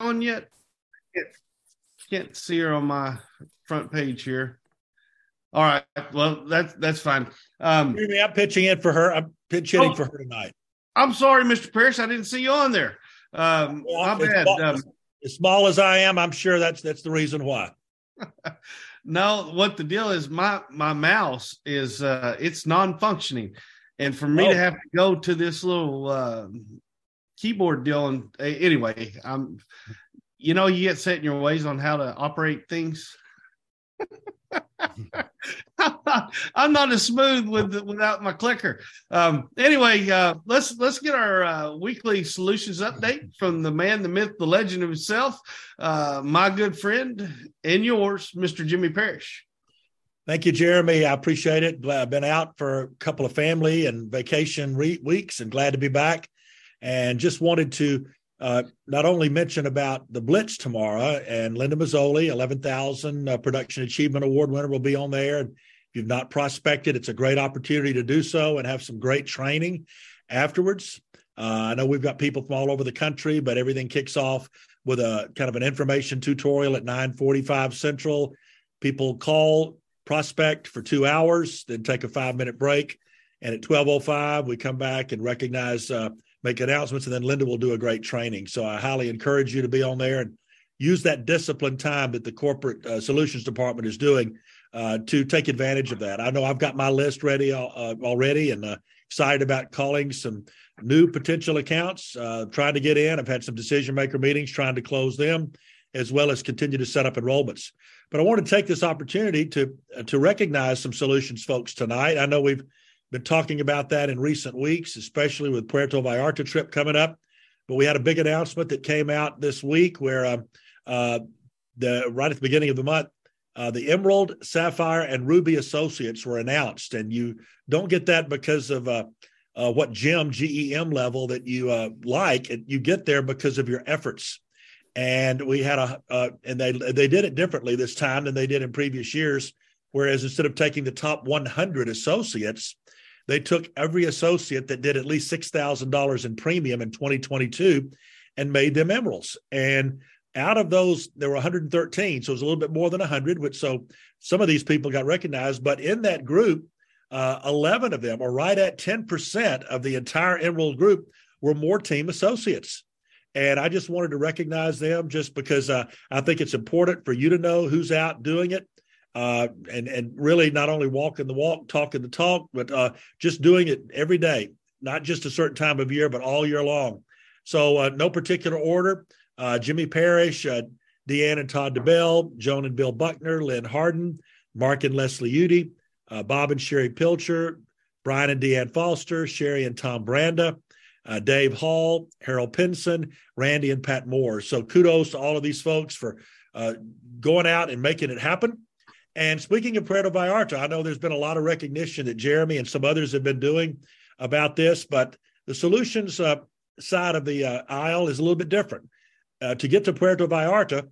on yet? Can't, can't see her on my front page here. All right. Well, that's that's fine. Um, I'm pitching in for her. I'm pitch hitting oh, for her tonight. I'm sorry, Mr. Parrish. I didn't see you on there. Um, well, my bad. Small, um, as small as I am, I'm sure that's that's the reason why. no, what the deal is, my my mouse is uh, it's non-functioning, and for me oh. to have to go to this little uh, keyboard uh, anyway, I'm, you know, you get set in your ways on how to operate things. I'm not as smooth with without my clicker. Um, anyway, uh, let's let's get our uh, weekly solutions update from the man, the myth, the legend himself, uh, my good friend and yours, Mr. Jimmy Parrish. Thank you, Jeremy. I appreciate it. I've been out for a couple of family and vacation re- weeks, and glad to be back. And just wanted to uh, not only mention about the Blitz tomorrow and Linda Mazzoli, 11,000 uh, Production Achievement Award winner, will be on there. And if you've not prospected, it's a great opportunity to do so and have some great training afterwards. Uh, I know we've got people from all over the country, but everything kicks off with a kind of an information tutorial at 9:45 Central. People call prospect for two hours, then take a five minute break, and at 12:05 we come back and recognize uh, make announcements, and then Linda will do a great training. So I highly encourage you to be on there and use that disciplined time that the corporate uh, solutions department is doing uh, to take advantage of that. I know I've got my list ready uh, already and uh, excited about calling some new potential accounts, uh, trying to get in. I've had some decision maker meetings trying to close them, as well as continue to set up enrollments. But I want to take this opportunity to uh, to recognize some solutions folks tonight. I know we've been talking about that in recent weeks, especially with Puerto Vallarta trip coming up. But we had a big announcement that came out this week where uh, uh, the right at the beginning of the month, uh, the Emerald, Sapphire, and Ruby Associates were announced, and you don't get that because of uh, uh, what gem GEM level that you uh, like. You get there because of your efforts. And we had a and they they did it differently this time than they did in previous years. Whereas instead of taking the top 100 associates, they took every associate that did at least $6,000 in premium in 2022 and made them emeralds. And out of those, there were 113. So it was a little bit more than 100, which so some of these people got recognized. But in that group, uh, 11 of them, or right at 10% of the entire emerald group, were more team associates. And I just wanted to recognize them just because uh, I think it's important for you to know who's out doing it uh, and and really not only walking the walk, talking the talk, but uh, just doing it every day, not just a certain time of year, but all year long. So uh, no particular order. Uh, Jimmy Parrish, uh, Deanne and Todd DeBell, Joan and Bill Buckner, Lynn Harden, Mark and Leslie Udy, uh, Bob and Sherry Pilcher, Brian and Deanne Foster, Sherry and Tom Branda, Dave Hall, Harold Pinson, Randy and Pat Moore. So kudos to all of these folks for going out and making it happen. And speaking of Puerto Vallarta, I know there's been a lot of recognition that Jeremy and some others have been doing about this, but the solutions uh, side of the uh, aisle is a little bit different. Uh, to get to Puerto Vallarta,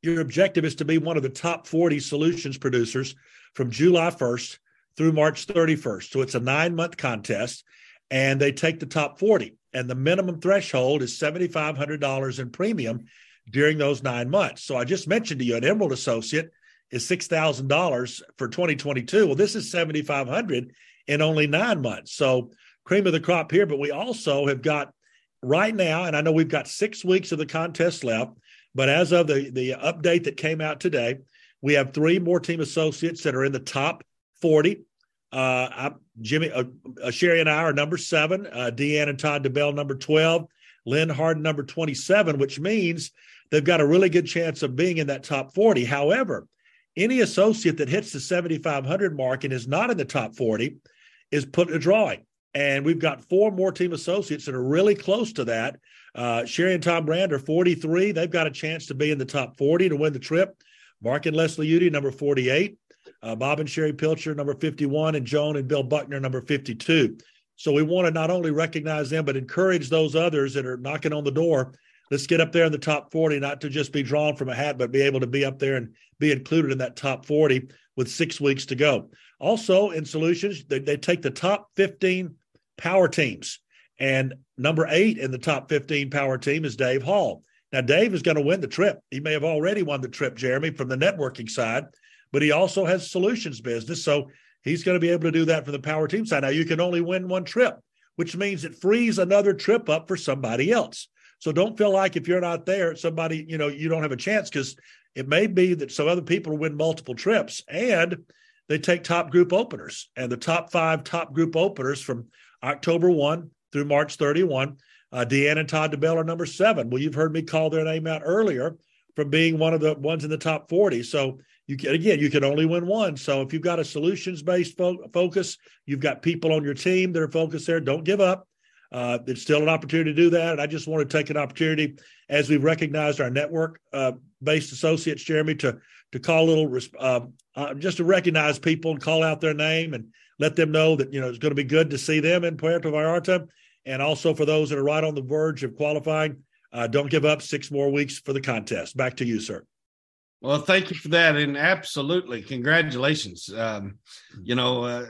your objective is to be one of the top 40 solutions producers from July 1st through March 31st. So it's a nine month contest, and they take the top 40. And the minimum threshold is $7,500 in premium during those nine months. So I just mentioned to you an Emerald Associate is six thousand dollars for 2022. Well, this is seventy five hundred in only nine months. So cream of the crop here. But we also have got right now, and I know we've got six weeks of the contest left. But as of the the update that came out today, we have three more team associates that are in the top forty. Uh, I, Jimmy, uh, uh, Sherry, and I are number seven. Uh, Deanne and Todd DeBell number twelve. Lynn Harden number twenty seven, which means they've got a really good chance of being in that top forty. However, any associate that hits the 7,500 mark and is not in the top 40 is put in a drawing. And we've got four more team associates that are really close to that. Uh, Sherry and Tom Brand are 43. They've got a chance to be in the top 40 to win the trip. Mark and Leslie Udy, number 48. Uh, Bob and Sherry Pilcher, number 51. And Joan and Bill Buckner, number 52. So we want to not only recognize them, but encourage those others that are knocking on the door let's get up there in the top 40, not to just be drawn from a hat, but be able to be up there and be included in that top 40 with six weeks to go. Also, in solutions, they, they take the top 15 power teams. And number eight in the top 15 power team is Dave Hall. Now, Dave is going to win the trip. He may have already won the trip, Jeremy, from the networking side, but he also has solutions business. So he's going to be able to do that for the power team side. Now, you can only win one trip, which means it frees another trip up for somebody else. So don't feel like if you're not there, somebody, you know, you don't have a chance because it may be that some other people win multiple trips and they take top group openers. And the top five top group openers from October 1 through March 31 uh, Deanna and Todd DeBell are number seven. Well, you've heard me call their name out earlier from being one of the ones in the top 40. So you can, again, you can only win one. So if you've got a solutions based fo- focus, you've got people on your team that are focused there, don't give up. Uh, it's still an opportunity to do that. And I just want to take an opportunity as we've recognized our network uh, based associates, Jeremy, to to call a little uh, uh, just to recognize people and call out their name and let them know that you know it's going to be good to see them in Puerto Vallarta and also for those that are right on the verge of qualifying, uh, don't give up six more weeks for the contest. Back to you, sir. Well, thank you for that, and absolutely, congratulations. Um, you know, uh,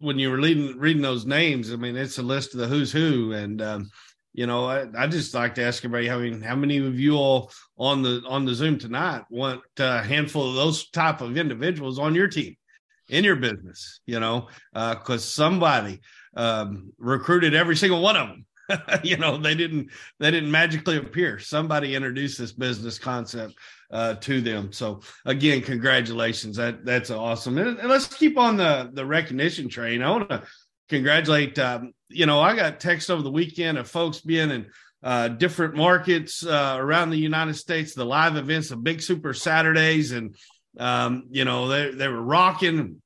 when you were reading reading those names, I mean, it's a list of the who's who, and um, you know, I, I, just like to ask everybody, I mean, how many of you all on the on the Zoom tonight want a handful of those type of individuals on your team, in your business? You know, because uh, somebody um, recruited every single one of them. you know, they didn't they didn't magically appear. Somebody introduced this business concept uh, to them. So again, congratulations. That that's awesome. And, and, let's keep on the the recognition train. I want to congratulate. Um, you know, I got text over the weekend of folks being in uh, different markets uh, around the United States, the live events, the big super Saturdays, and um, you know they they were rocking.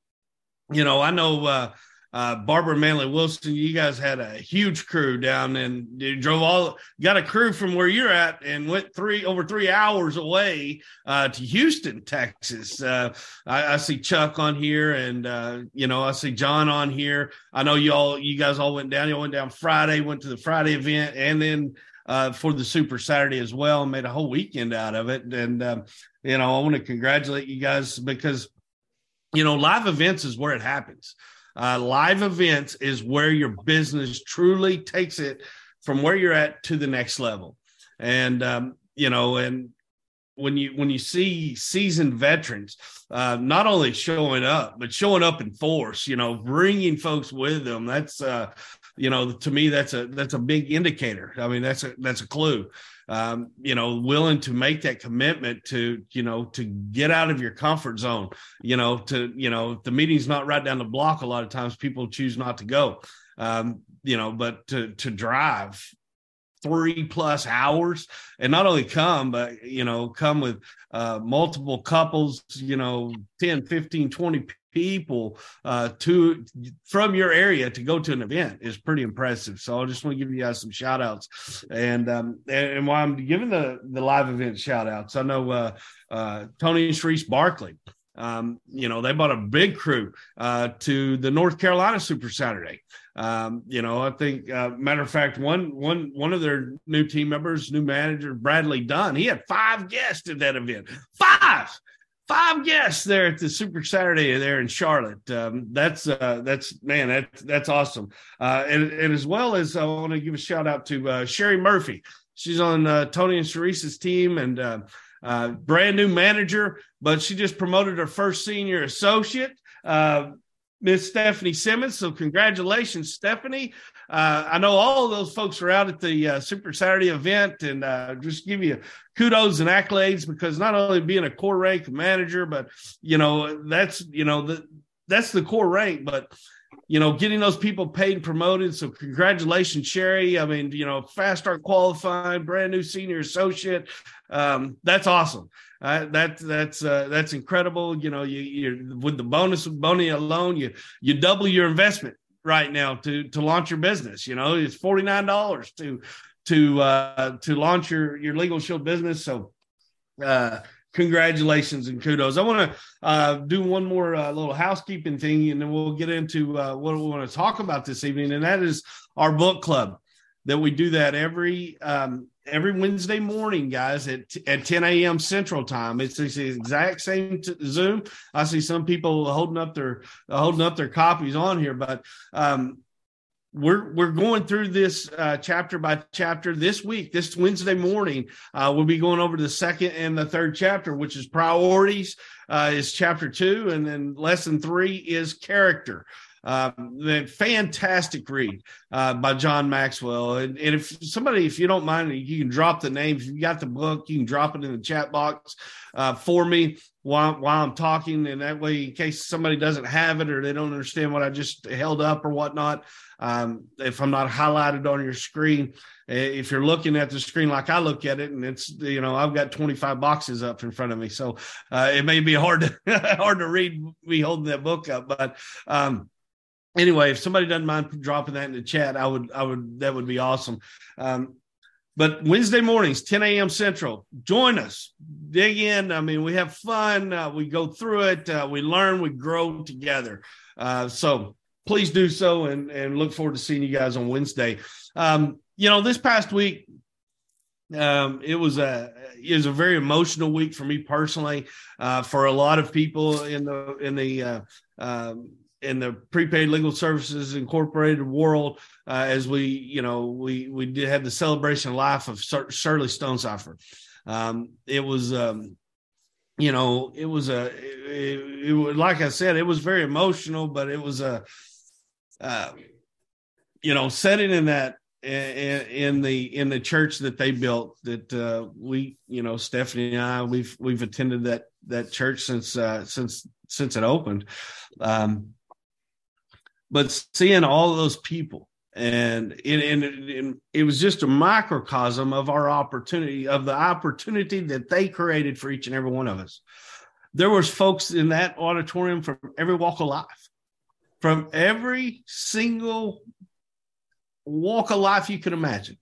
You know, I know uh, Barbara Manley Wilson, you guys had a huge crew down and you drove all, got a crew from where you're at and went three over three hours away uh, to Houston, Texas. Uh, I, I, see Chuck on here and, uh, you know, I see John on here. I know you all, you guys all went down. You went down Friday, went to the Friday event and then uh, for the Super Saturday as well, made a whole weekend out of it. And, um, you know, I want to congratulate you guys because, you know, live events is where it happens. Uh, live events is where your business truly takes it from where you're at to the next level. And, um, you know, and when you when you see seasoned veterans uh, not only showing up but showing up in force you know bringing folks with them that's uh, you know to me that's a that's a big indicator i mean that's a that's a clue um, you know, willing to make that commitment to, you know, to get out of your comfort zone, you know, to, you know, the meeting's not right down the block. A lot of times people choose not to go, um, you know, but to, to drive three plus hours and not only come but you know come with uh multiple couples you know 10 15 20 people uh, to from your area to go to an event is pretty impressive. So I just want to give you guys some shout outs. And um, and while I'm giving the the live event shout outs, I know uh, uh, Tony and Sharice Barkley. Um, you know, they brought a big crew uh, to the North Carolina Super Saturday. Um, you know, I think, uh, matter of fact, one one one of their new team members, new manager Bradley Dunn, he had five guests at that event. Five five guests there at the Super Saturday there in Charlotte. Um, that's uh, that's man, that's that's awesome. Uh, and and as well as I want to give a shout out to uh, Sherry Murphy. She's on uh, Tony and Sharice's team and uh, uh, brand new manager, but she just promoted her first senior associate. Miss Stephanie Simmons. So, congratulations, Stephanie. Uh, I know all those folks are out at the uh, Super Saturday event, and uh, just give you kudos and accolades because not only being a core rank manager, but you know that's you know the, that's the core rank, but you know getting those people paid and promoted. So congratulations, Sherry. I mean, you know, fast start qualifying, brand new senior associate. Um, that's awesome. Uh, that that's uh, that's incredible. You know, you you with the bonus bonus alone, you you double your investment right now to to launch your business. You know, it's forty nine dollars to to uh, to launch your your legal shield business. So, uh, congratulations and kudos. I want to uh, do one more uh, little housekeeping thing, and then we'll get into uh, what we want to talk about this evening, and that is our book club. That we do that every um, every Wednesday morning, guys, at at 10 a.m. Central Time. It's the exact same t- Zoom. I see some people holding up their holding up their copies on here, but um, we're we're going through this uh, chapter by chapter this week. This Wednesday morning, uh, we'll be going over the second and the third chapter, which is priorities, uh, is chapter two, and then lesson three is character. Um, fantastic read uh, by John Maxwell. And, and, if somebody, if you don't mind, you can drop the names. If you got the book, you can drop it in the chat box uh, for me while, while I'm talking. And that way, in case somebody doesn't have it or they don't understand what I just held up or whatnot, um, if I'm not highlighted on your screen, if you're looking at the screen like I look at it, and it's you know I've got 25 boxes up in front of me, so uh, it may be hard to hard to read me holding that book up. But um, anyway, if somebody doesn't mind dropping that in the chat, I would, I would, that would be awesome. Um, but Wednesday mornings, 10 a.m. Central, join us, dig in. I mean, we have fun. Uh, we go through it. Uh, we learn, we grow together. Uh, so please do so and, and look forward to seeing you guys on Wednesday. Um, you know, this past week, um, it was a it was a very emotional week for me personally. Uh, for a lot of people in the in the uh, um, in the prepaid legal services incorporated world uh, as we you know we we did have the celebration life of shirley stonecipher. Um, it was um, you know it was a it, it, it, like i said it was very emotional but it was a uh, you know setting in that in, in the in the church that they built that uh, we you know stephanie and i we've we've attended that that church since uh, since since it opened. Um, but seeing all those people and it, and, it was just a microcosm of our opportunity of the opportunity that they created for each and every one of us. There was folks in that auditorium from every walk of life from every single walk of life you could imagine.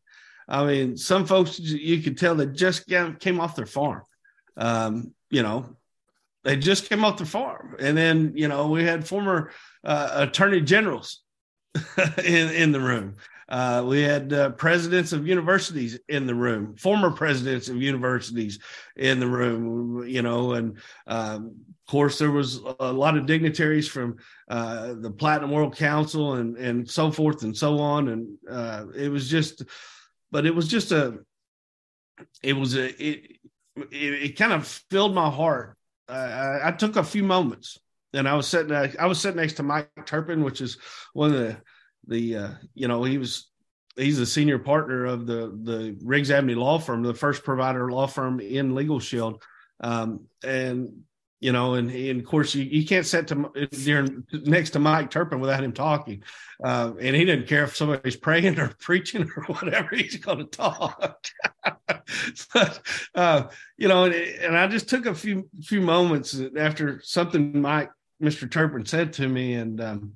I mean some folks you could tell that just came off their farm. Um, you know they just came off the farm. And then you know we had former uh, attorney generals in in the room. Uh, we had uh, presidents of universities in the room, former presidents of universities in the room, you know, and um, of course there was a lot of dignitaries from uh, the Platinum World Council and and so forth and so on, and uh, it was just, but it was just a, it was a it it, it kind of filled my heart. I, I took a few moments and I was sitting I was sitting next to Mike Turpin, which is one of the the uh, you know he was he's a senior partner of the the Riggs Abney law firm, the first provider law firm in Legal Shield, um, and you know, and, and of course you, you can't sit to during next to Mike Turpin without him talking, uh, and he didn't care if somebody's praying or preaching or whatever. He's going to talk. but uh, you know, and, and I just took a few few moments after something Mike Mr. Turpin said to me, and um,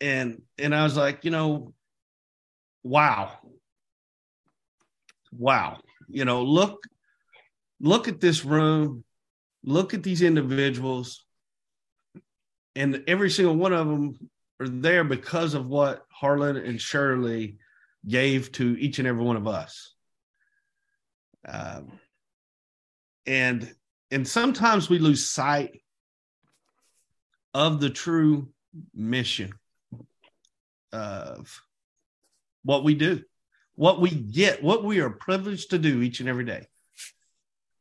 and and I was like, you know, wow, wow, you know, look, look at this room, look at these individuals, and every single one of them are there because of what Harlan and Shirley gave to each and every one of us. Um, and and sometimes we lose sight of the true mission of what we do, what we get, what we are privileged to do each and every day.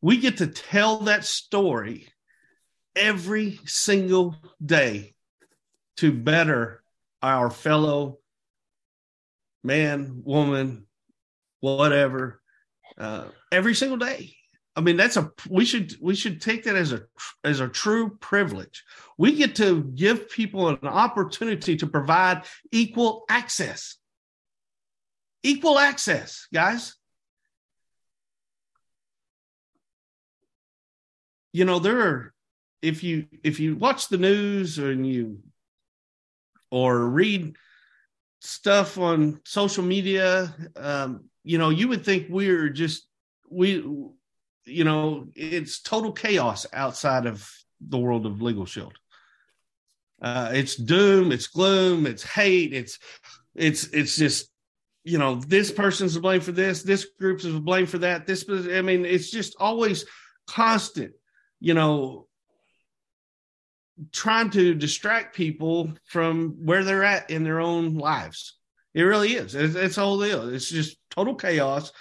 We get to tell that story every single day to better our fellow man, woman, whatever, uh, every single day. I mean, that's a we should we should take that as a as a true privilege. We get to give people an opportunity to provide equal access. Equal access, guys. You know, there are if you if you watch the news or you or read stuff on social media, um, you know, you would think we're just we you know, it's total chaos outside of the world of Legal Shield. Uh, it's doom, it's gloom, it's hate, it's it's it's just you know this person's to blame for this, this group's to blame for that. This, I mean, it's just always constant. You know, trying to distract people from where they're at in their own lives. It really is. It's, it's all deal. It's just total chaos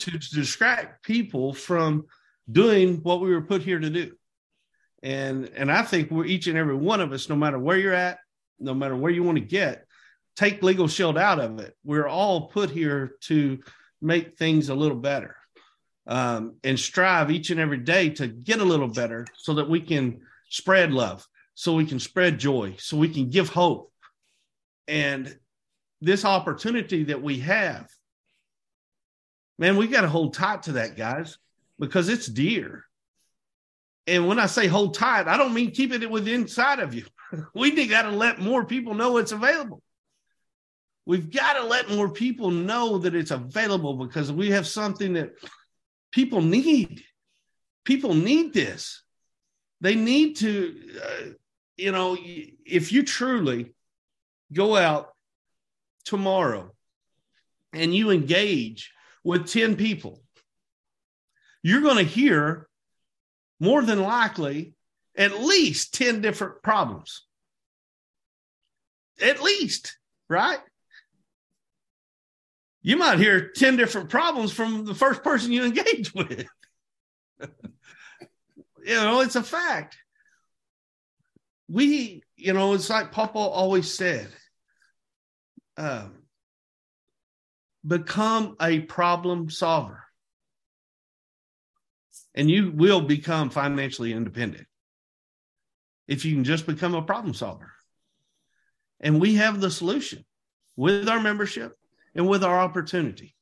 to, distract people from doing what we were put here to do. And and I think we're each and every one of us, no matter where you're at, no matter where you want to get, take legal shield out of it. We're all put here to make things a little better um, and strive each and every day to get a little better so that we can spread love, so we can spread joy, so we can give hope. And this opportunity that we have, man, we got to hold tight to that, guys, because it's dear. And when I say hold tight, I don't mean keeping it within inside of you. we got to let more people know it's available. We've got to let more people know that it's available because we have something that people need. People need this. They need to, uh, you know, if you truly go out tomorrow and you engage with 10 people, you're going to hear more than likely at least 10 different problems. At least, right? You might hear 10 different problems from the first person you engage with. you know, it's a fact. We, you know, it's like Papa always said um, become a problem solver and you will become financially independent if you can just become a problem solver. And we have the solution with our membership and with our opportunity.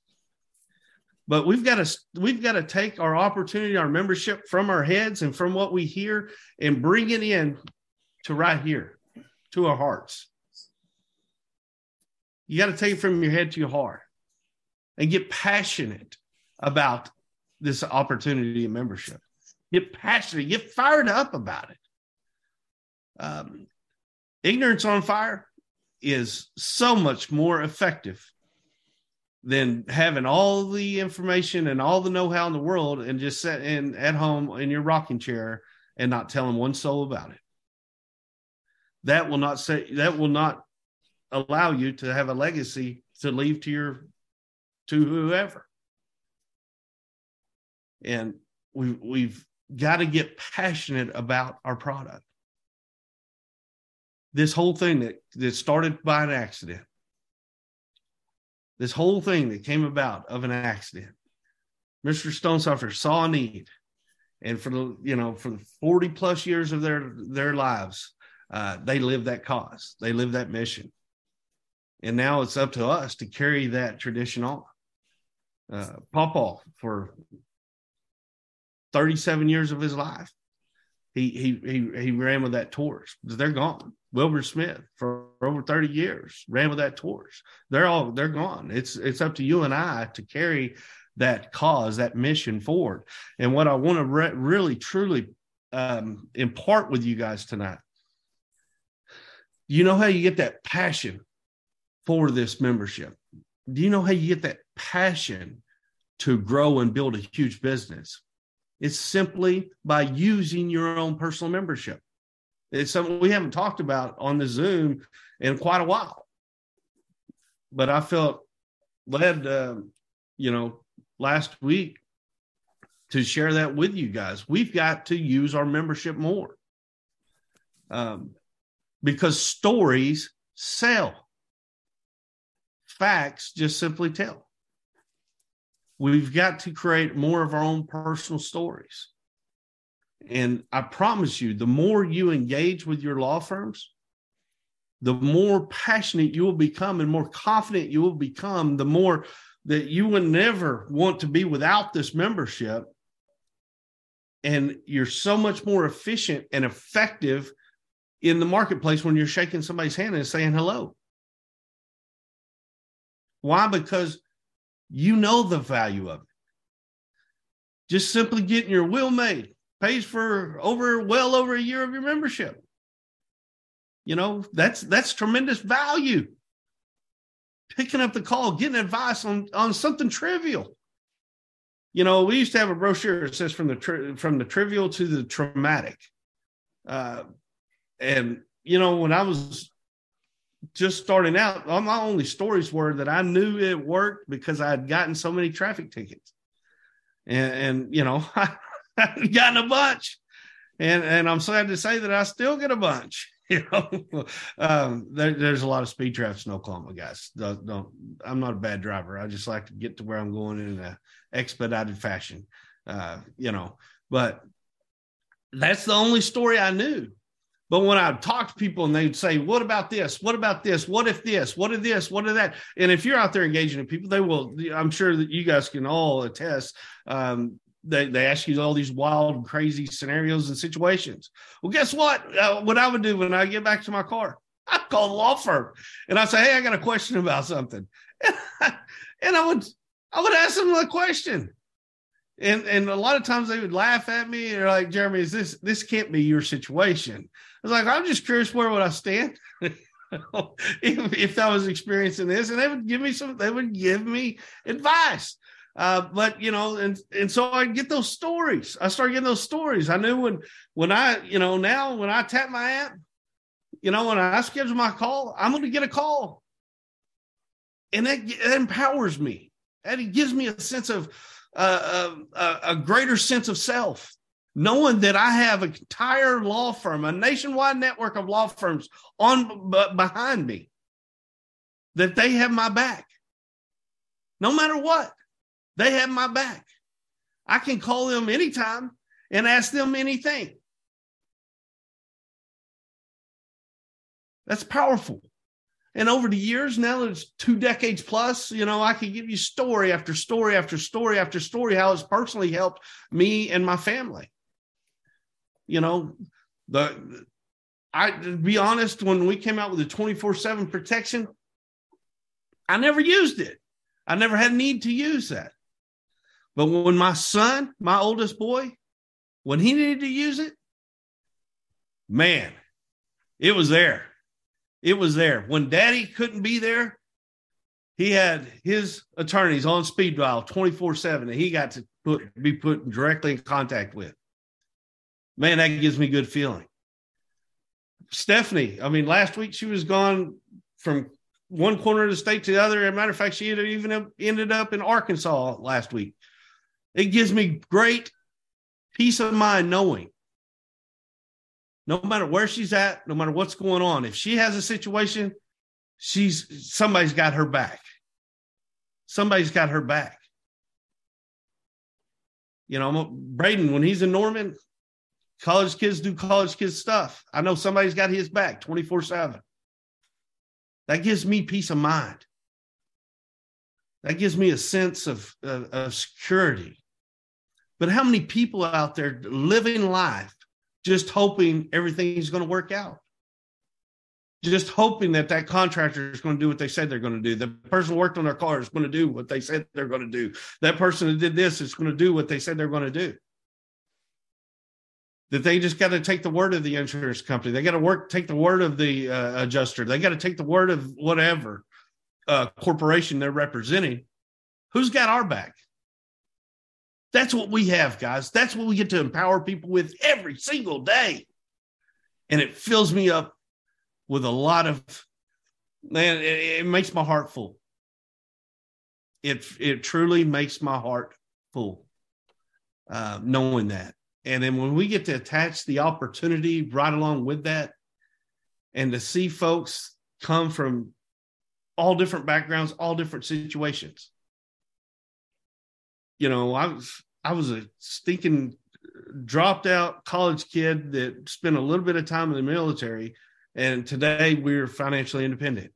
But we've got to we've got to take our opportunity, our membership from our heads and from what we hear and bring it in to right here, to our hearts. You got to take it from your head to your heart and get passionate about this opportunity of membership. Get passionate, get fired up about it. Um, ignorance on fire is so much more effective than having all the information and all the know-how in the world and just sit in at home in your rocking chair and not telling one soul about it. That will not say that will not allow you to have a legacy to leave to your to whoever and we we've got to get passionate about our product. This whole thing that that started by an accident. This whole thing that came about of an accident. Mr. Stonecipher saw a need, and for the you know for the forty plus years of their their lives, uh, they lived that cause. They lived that mission, and now it's up to us to carry that tradition on. Uh, Papa for 37 years of his life. He he he he ran with that torch. They're gone. Wilbur Smith for over 30 years ran with that torch. They're all they're gone. It's it's up to you and I to carry that cause, that mission forward. And what I want to re- really truly um, impart with you guys tonight. You know how you get that passion for this membership? Do you know how you get that passion to grow and build a huge business? It's simply by using your own personal membership. It's something we haven't talked about on the Zoom in quite a while. But I felt led, uh, you know, last week to share that with you guys. We've got to use our membership more um, because stories sell, facts just simply tell. We've got to create more of our own personal stories. And I promise you, the more you engage with your law firms, the more passionate you will become and more confident you will become, the more that you would never want to be without this membership. And you're so much more efficient and effective in the marketplace when you're shaking somebody's hand and saying hello. Why? Because you know the value of it. Just simply getting your will made pays for over well over a year of your membership. You know, that's that's tremendous value. Picking up the call, getting advice on on something trivial. You know, we used to have a brochure that says from the tri- from the trivial to the traumatic. Uh, and you know, when I was just starting out, all my only stories were that I knew it worked because I had gotten so many traffic tickets, and, and you know, I had gotten a bunch, and and I'm sad to say that I still get a bunch. You know, um, there, there's a lot of speed traps in Oklahoma, guys. Don't, don't, I'm not a bad driver. I just like to get to where I'm going in an expedited fashion. Uh, you know, but that's the only story I knew. But when I talk to people and they'd say, What about this? What about this? What if this? What if this? What if that? And if you're out there engaging with people, they will, I'm sure that you guys can all attest. Um, they, they ask you all these wild, crazy scenarios and situations. Well, guess what? Uh, what I would do when I get back to my car, I'd call the law firm and I say, Hey, I got a question about something. And I, and I would, I would ask them a question and and a lot of times they would laugh at me. And they're like jeremy is this this can't be your situation. I was like i'm just curious where would i stand? If, if i was experiencing this. And they would give me some they would give me advice. Uh, but you know and and so i get those stories. I started getting those stories. I knew when when i you know now when i tap my app you know when i schedule my call i'm going to get a call. And that, that empowers me. And it gives me a sense of a, a, greater sense of self, knowing that I have an entire law firm, a nationwide network of law firms on behind me, that they have my back. No matter what, they have my back. I can call them anytime and ask them anything. That's powerful. And over the years, now it's two decades plus, you know, I can give you story after story after story after story how it's personally helped me and my family. You know, the I to be honest, when we came out with the 24-7 protection, I never used it. I never had need to use that. But when my son, my oldest boy, when he needed to use it, man, it was there it was there. When daddy couldn't be there, he had his attorneys on speed dial 24 7 and he got to put, be put directly in contact with. Man, that gives me good feeling. Stephanie, I mean, last week she was gone from one corner of the state to the other. As a matter of fact, she even ended up in Arkansas last week. It gives me great peace of mind knowing no matter where she's at, no matter what's going on, if she has a situation, she's somebody's got her back. Somebody's got her back. You know, Braden, when he's in Norman, college kids do college kids stuff. I know somebody's got his back 24 7. That gives me peace of mind. That gives me a sense of, of, of security. But how many people out there living life just hoping everything's going to work out. Just hoping that that contractor is going to do what they said they're going to do. The person who worked on their car is going to do what they said they're going to do. That person who did this is going to do what they said they're going to do. That they just got to take the word of the insurance company. They got to work, take the word of the uh, adjuster. They got to take the word of whatever uh, corporation they're representing. Who's got our back? That's what we have, guys. That's what we get to empower people with every single day. And it fills me up with a lot of, man, it, it makes my heart full. It, it truly makes my heart full uh, knowing that. And then when we get to attach the opportunity right along with that, and to see folks come from all different backgrounds, all different situations, you know, I was I was a stinking dropped out college kid that spent a little bit of time in the military, and today we're financially independent.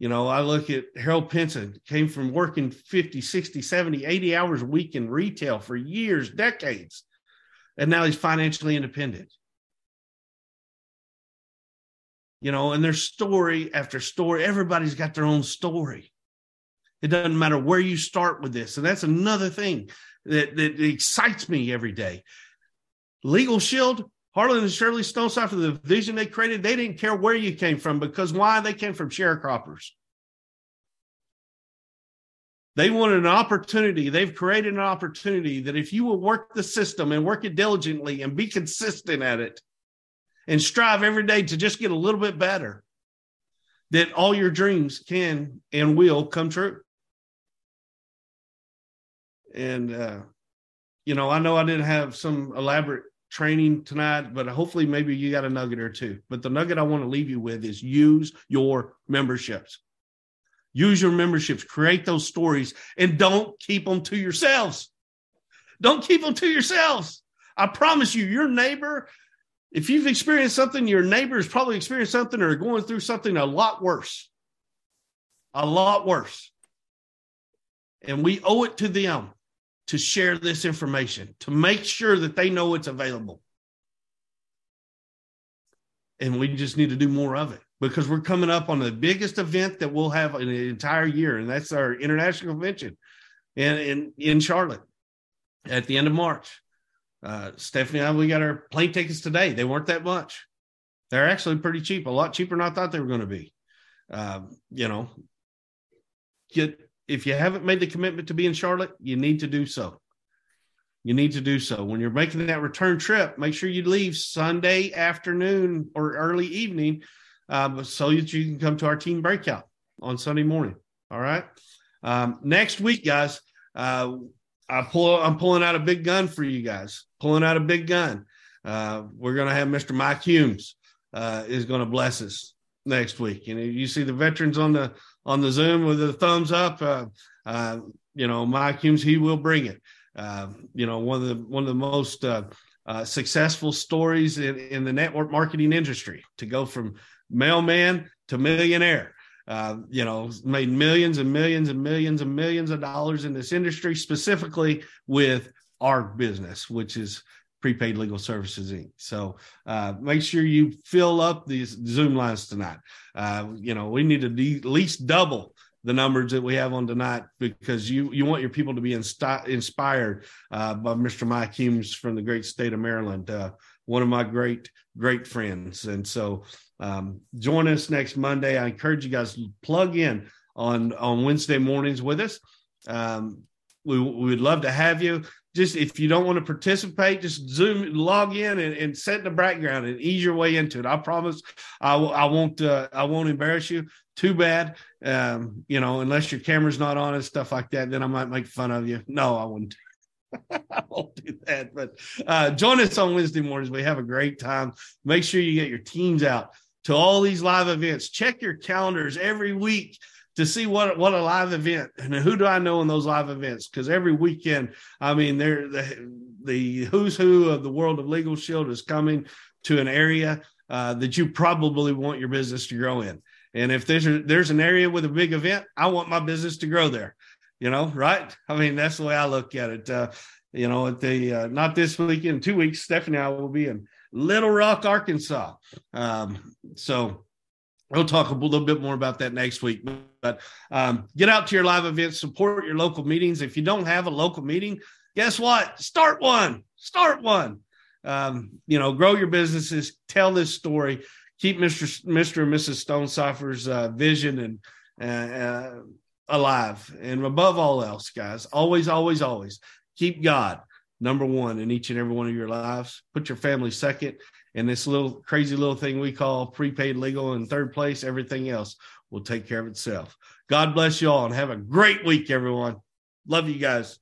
You know, I look at Harold Pinson, came from working 50, 60, 70, 80 hours a week in retail for years, decades, and now he's financially independent. You know, and there's story after story. Everybody's got their own story. It doesn't matter where you start with this. And that's another thing that, that excites me every day. Legal Shield, Harlan and Shirley Stonecipher, the vision they created, they didn't care where you came from because why? They came from sharecroppers. They wanted an opportunity. They've created an opportunity that if you will work the system and work it diligently and be consistent at it, and strive every day to just get a little bit better, that all your dreams can and will come true. And, uh, you know, I know I didn't have some elaborate training tonight, but hopefully maybe you got a nugget or two. But the nugget I want to leave you with is use your memberships. Use your memberships, create those stories, and don't keep them to yourselves. Don't keep them to yourselves. I promise you, your neighbor, if you've experienced something, your neighbor has probably experienced something or going through something a lot worse. A lot worse. And we owe it to them to share this information, to make sure that they know it's available. And we just need to do more of it because we're coming up on the biggest event that we'll have in the entire year, and that's our international convention in, in, in Charlotte at the end of March. Uh, Stephanie and I, we got our plane tickets today. They weren't that much. They're actually pretty cheap, a lot cheaper than I thought they were going to be. Uh, you know, get if you haven't made the commitment to be in Charlotte, you need to do so. You need to do so. When you're making that return trip, make sure you leave Sunday afternoon or early evening uh, so that you can come to our team breakout on Sunday morning. All right. Um, next week, guys, uh, I pull. I'm pulling out a big gun for you guys. Pulling out a big gun. Uh, we're going to have Mr. Mike Humes uh, is going to bless us next week. And you see the veterans on the on the Zoom with a thumbs up. Uh, uh, you know, Mike Humes, he will bring it. Uh, you know, one of the one of the most uh, uh, successful stories in, in the network marketing industry to go from mailman to millionaire. Uh, you know, made millions and millions and millions and millions of dollars in this industry, specifically with our business, which is prepaid legal services inc. So uh, make sure you fill up these zoom lines tonight. Uh, you know we need to de- at least double the numbers that we have on tonight because you you want your people to be insti- inspired uh, by mr mike humes from the great state of maryland uh, one of my great great friends. And so um, join us next monday. I encourage you guys to plug in on on wednesday mornings with us. Um, we, we would love to have you just if you don't want to participate, just zoom, log in, and, and set the background and ease your way into it. I promise, I, I won't, uh, I won't embarrass you. Too bad, um, you know, unless your camera's not on and stuff like that, then I might make fun of you. No, I wouldn't. I won't do that. But uh, join us on Wednesday mornings. We have a great time. Make sure you get your teams out to all these live events. Check your calendars every week to see what what a live event and who do I know in those live events? Because every weekend, I mean, they're the the who's who of the world of Legal Shield is coming to an area uh, that you probably want your business to grow in. And if there's a, there's an area with a big event, I want my business to grow there. You know, right? I mean, that's the way I look at it. Uh, you know, at the uh, not this weekend, two weeks, Stephanie I will be in Little Rock, Arkansas. Um, so We'll talk a little bit more about that next week. But um, get out to your live events, support your local meetings. If you don't have a local meeting, guess what? Start one. Start one. Um, you know, grow your businesses, tell this story, keep Mr. Mr. and Mrs. Stonecipher's uh, vision and uh, uh, alive. And above all else, guys, always, always, always keep God number one in each and every one of your lives. Put your family second and this little crazy little thing we call prepaid legal in third place, everything else will take care of itself. God bless you all and have a great week, everyone. Love you guys.